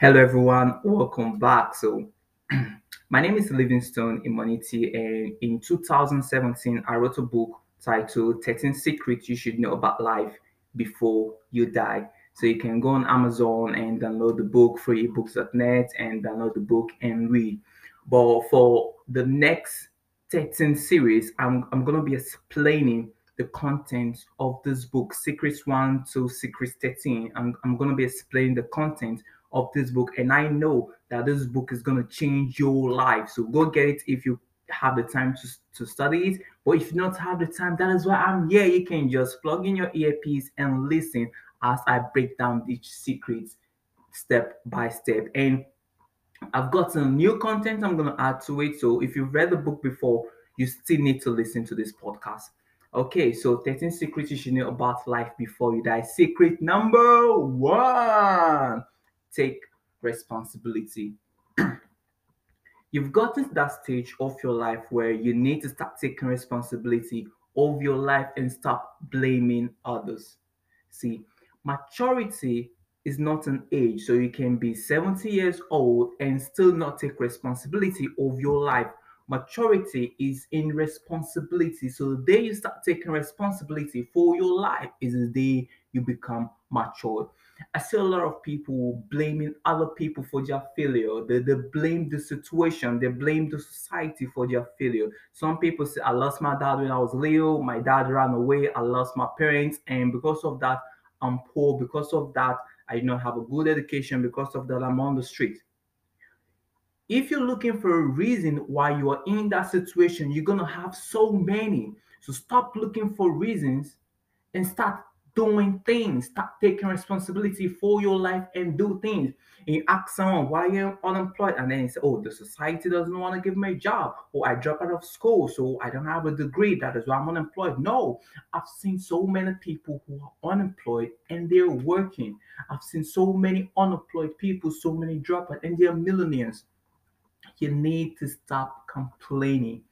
Hello, everyone. Welcome back. So, my name is Livingstone Immunity, and in 2017, I wrote a book titled 13 Secrets You Should Know About Life Before You Die. So, you can go on Amazon and download the book, freebooks.net, and download the book and read. But for the next 13 series, I'm, I'm going to be explaining the content of this book, Secrets 1 to Secrets 13. I'm, I'm going to be explaining the content of this book and i know that this book is going to change your life. So go get it if you have the time to, to study it. But if you don't have the time that is why i'm here. You can just plug in your earpiece and listen as i break down each secret step by step. And i've got some new content i'm going to add to it. So if you've read the book before you still need to listen to this podcast. Okay, so 13 secrets you should know about life before you die. Secret number one take responsibility. You've gotten to that stage of your life where you need to start taking responsibility of your life and stop blaming others. See, maturity is not an age, so you can be 70 years old and still not take responsibility of your life. Maturity is in responsibility. So the day you start taking responsibility for your life is the day you become mature. I see a lot of people blaming other people for their failure. They, they blame the situation, they blame the society for their failure. Some people say, I lost my dad when I was little, my dad ran away, I lost my parents, and because of that, I'm poor. Because of that, I do not have a good education. Because of that, I'm on the street. If you're looking for a reason why you are in that situation, you're to have so many. So stop looking for reasons and start doing things. Stop taking responsibility for your life and do things. And you ask someone, why you're unemployed? And then you say, oh, the society doesn't want to give me a job. Or I drop out of school, so I don't have a degree. That is why I'm unemployed. No, I've seen so many people who are unemployed and they're working. I've seen so many unemployed people, so many dropouts, and they're millionaires. You need to stop complaining.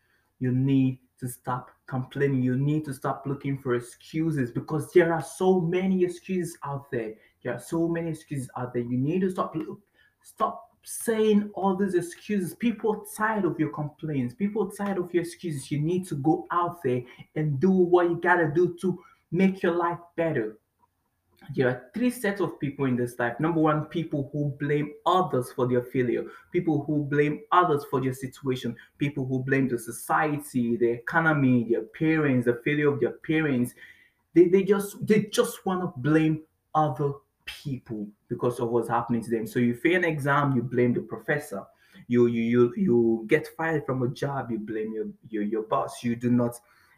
You need to stop complaining. You need to stop looking for excuses because there are so many excuses out there. There are so many excuses out there. You need to stop stop saying all these excuses. People are tired of your complaints. People are tired of your excuses. You need to go out there and do what you gotta do to make your life better there are three sets of people in this life. Number one, people who blame others for their failure, people who blame others for their situation, people who blame the society, the economy, their parents, the failure of their parents. They, they just they just want to blame other people because of what's happening to them. So you fail an exam, you blame the professor. You you you you get fired from a job, you blame your your, your boss. You do not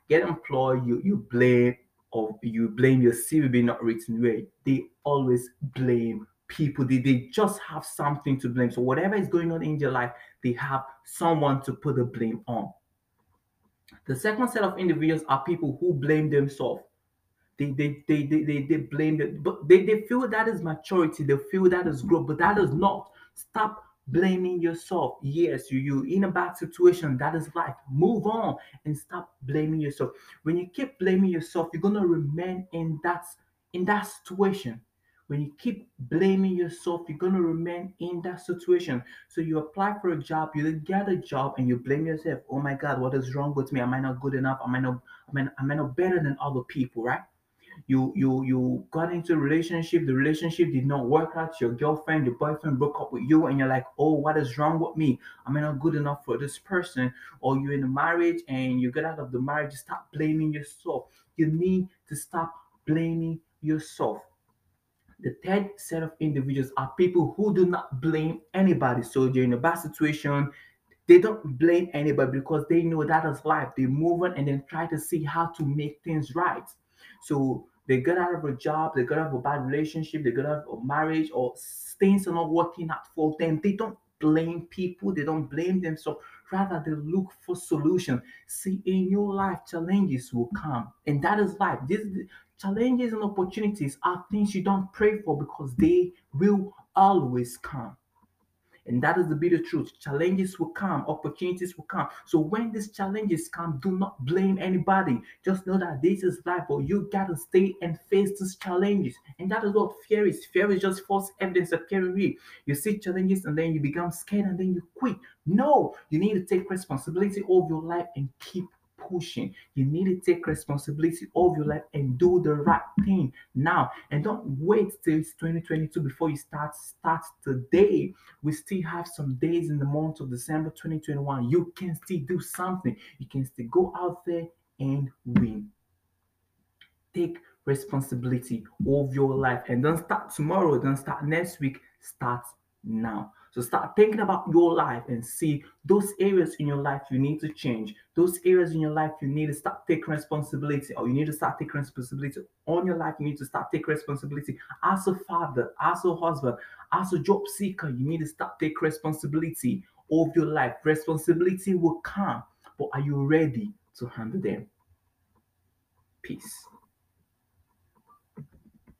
get employed, you you blame or you blame your CV being not written well, they always blame people. They, they just have something to blame. So whatever is going on in their life, they have someone to put the blame on. The second set of individuals are people who blame themselves. They they they they, they, they blame it, but they, they feel that is maturity, they feel that is growth, but that is not. Stop blaming yourself. Yes, you you in a bad situation. That is life. Move on and stop blaming yourself. When you keep blaming yourself, you're gonna remain in that in that situation. When you keep blaming yourself, you're gonna remain in that situation. So you apply for a job, you get a job, and you blame yourself. Oh my God, what is wrong with me? Am I not good enough? Am I not am I, am I not better than other people? Right? You you you got into a relationship the relationship did not work out your girlfriend your boyfriend broke up with you and you're like oh what is wrong with me? Am i not good enough for this person? Or you're in a marriage and you get out of the marriage stop blaming yourself. You need to stop blaming yourself. The third set of individuals are people who do not blame anybody. So they're in a bad situation. They don't blame anybody because they know that is life. They move on and then try to see how to make things right. So they get out of a job, they get out of a bad relationship, they get out of a marriage, or things are not working out for them. They don't blame people, they don't blame themselves. Rather, they look for solution. See, in your life, challenges will come, and that is life. These challenges and opportunities are things you don't pray for because they will always come. And that is the bitter truth. Challenges will come, opportunities will come. So when these challenges come, do not blame anybody. Just know that this is life, but you gotta stay and face these challenges. And that is what fear is. Fear is just false evidence appearing real. You see challenges and then you become scared and then you quit. No, you need to take responsibility of your life and keep pushing. You need to take responsibility of your life and do the right thing now. And don't wait till it's 2022 before you start. Start today. We still have some days in the month of December 2021. You can still do something. You can still go out there and win. Take responsibility of your life and don't start tomorrow, don't start next week, start now. So start thinking about your life and see those areas in your life you need to change. Those areas in your life you need to start taking responsibility, or you need to start taking responsibility on your life. You need to start taking responsibility as a father, as a husband, as a job seeker. You need to start taking responsibility of your life. Responsibility will come, but are you ready to handle them? Peace.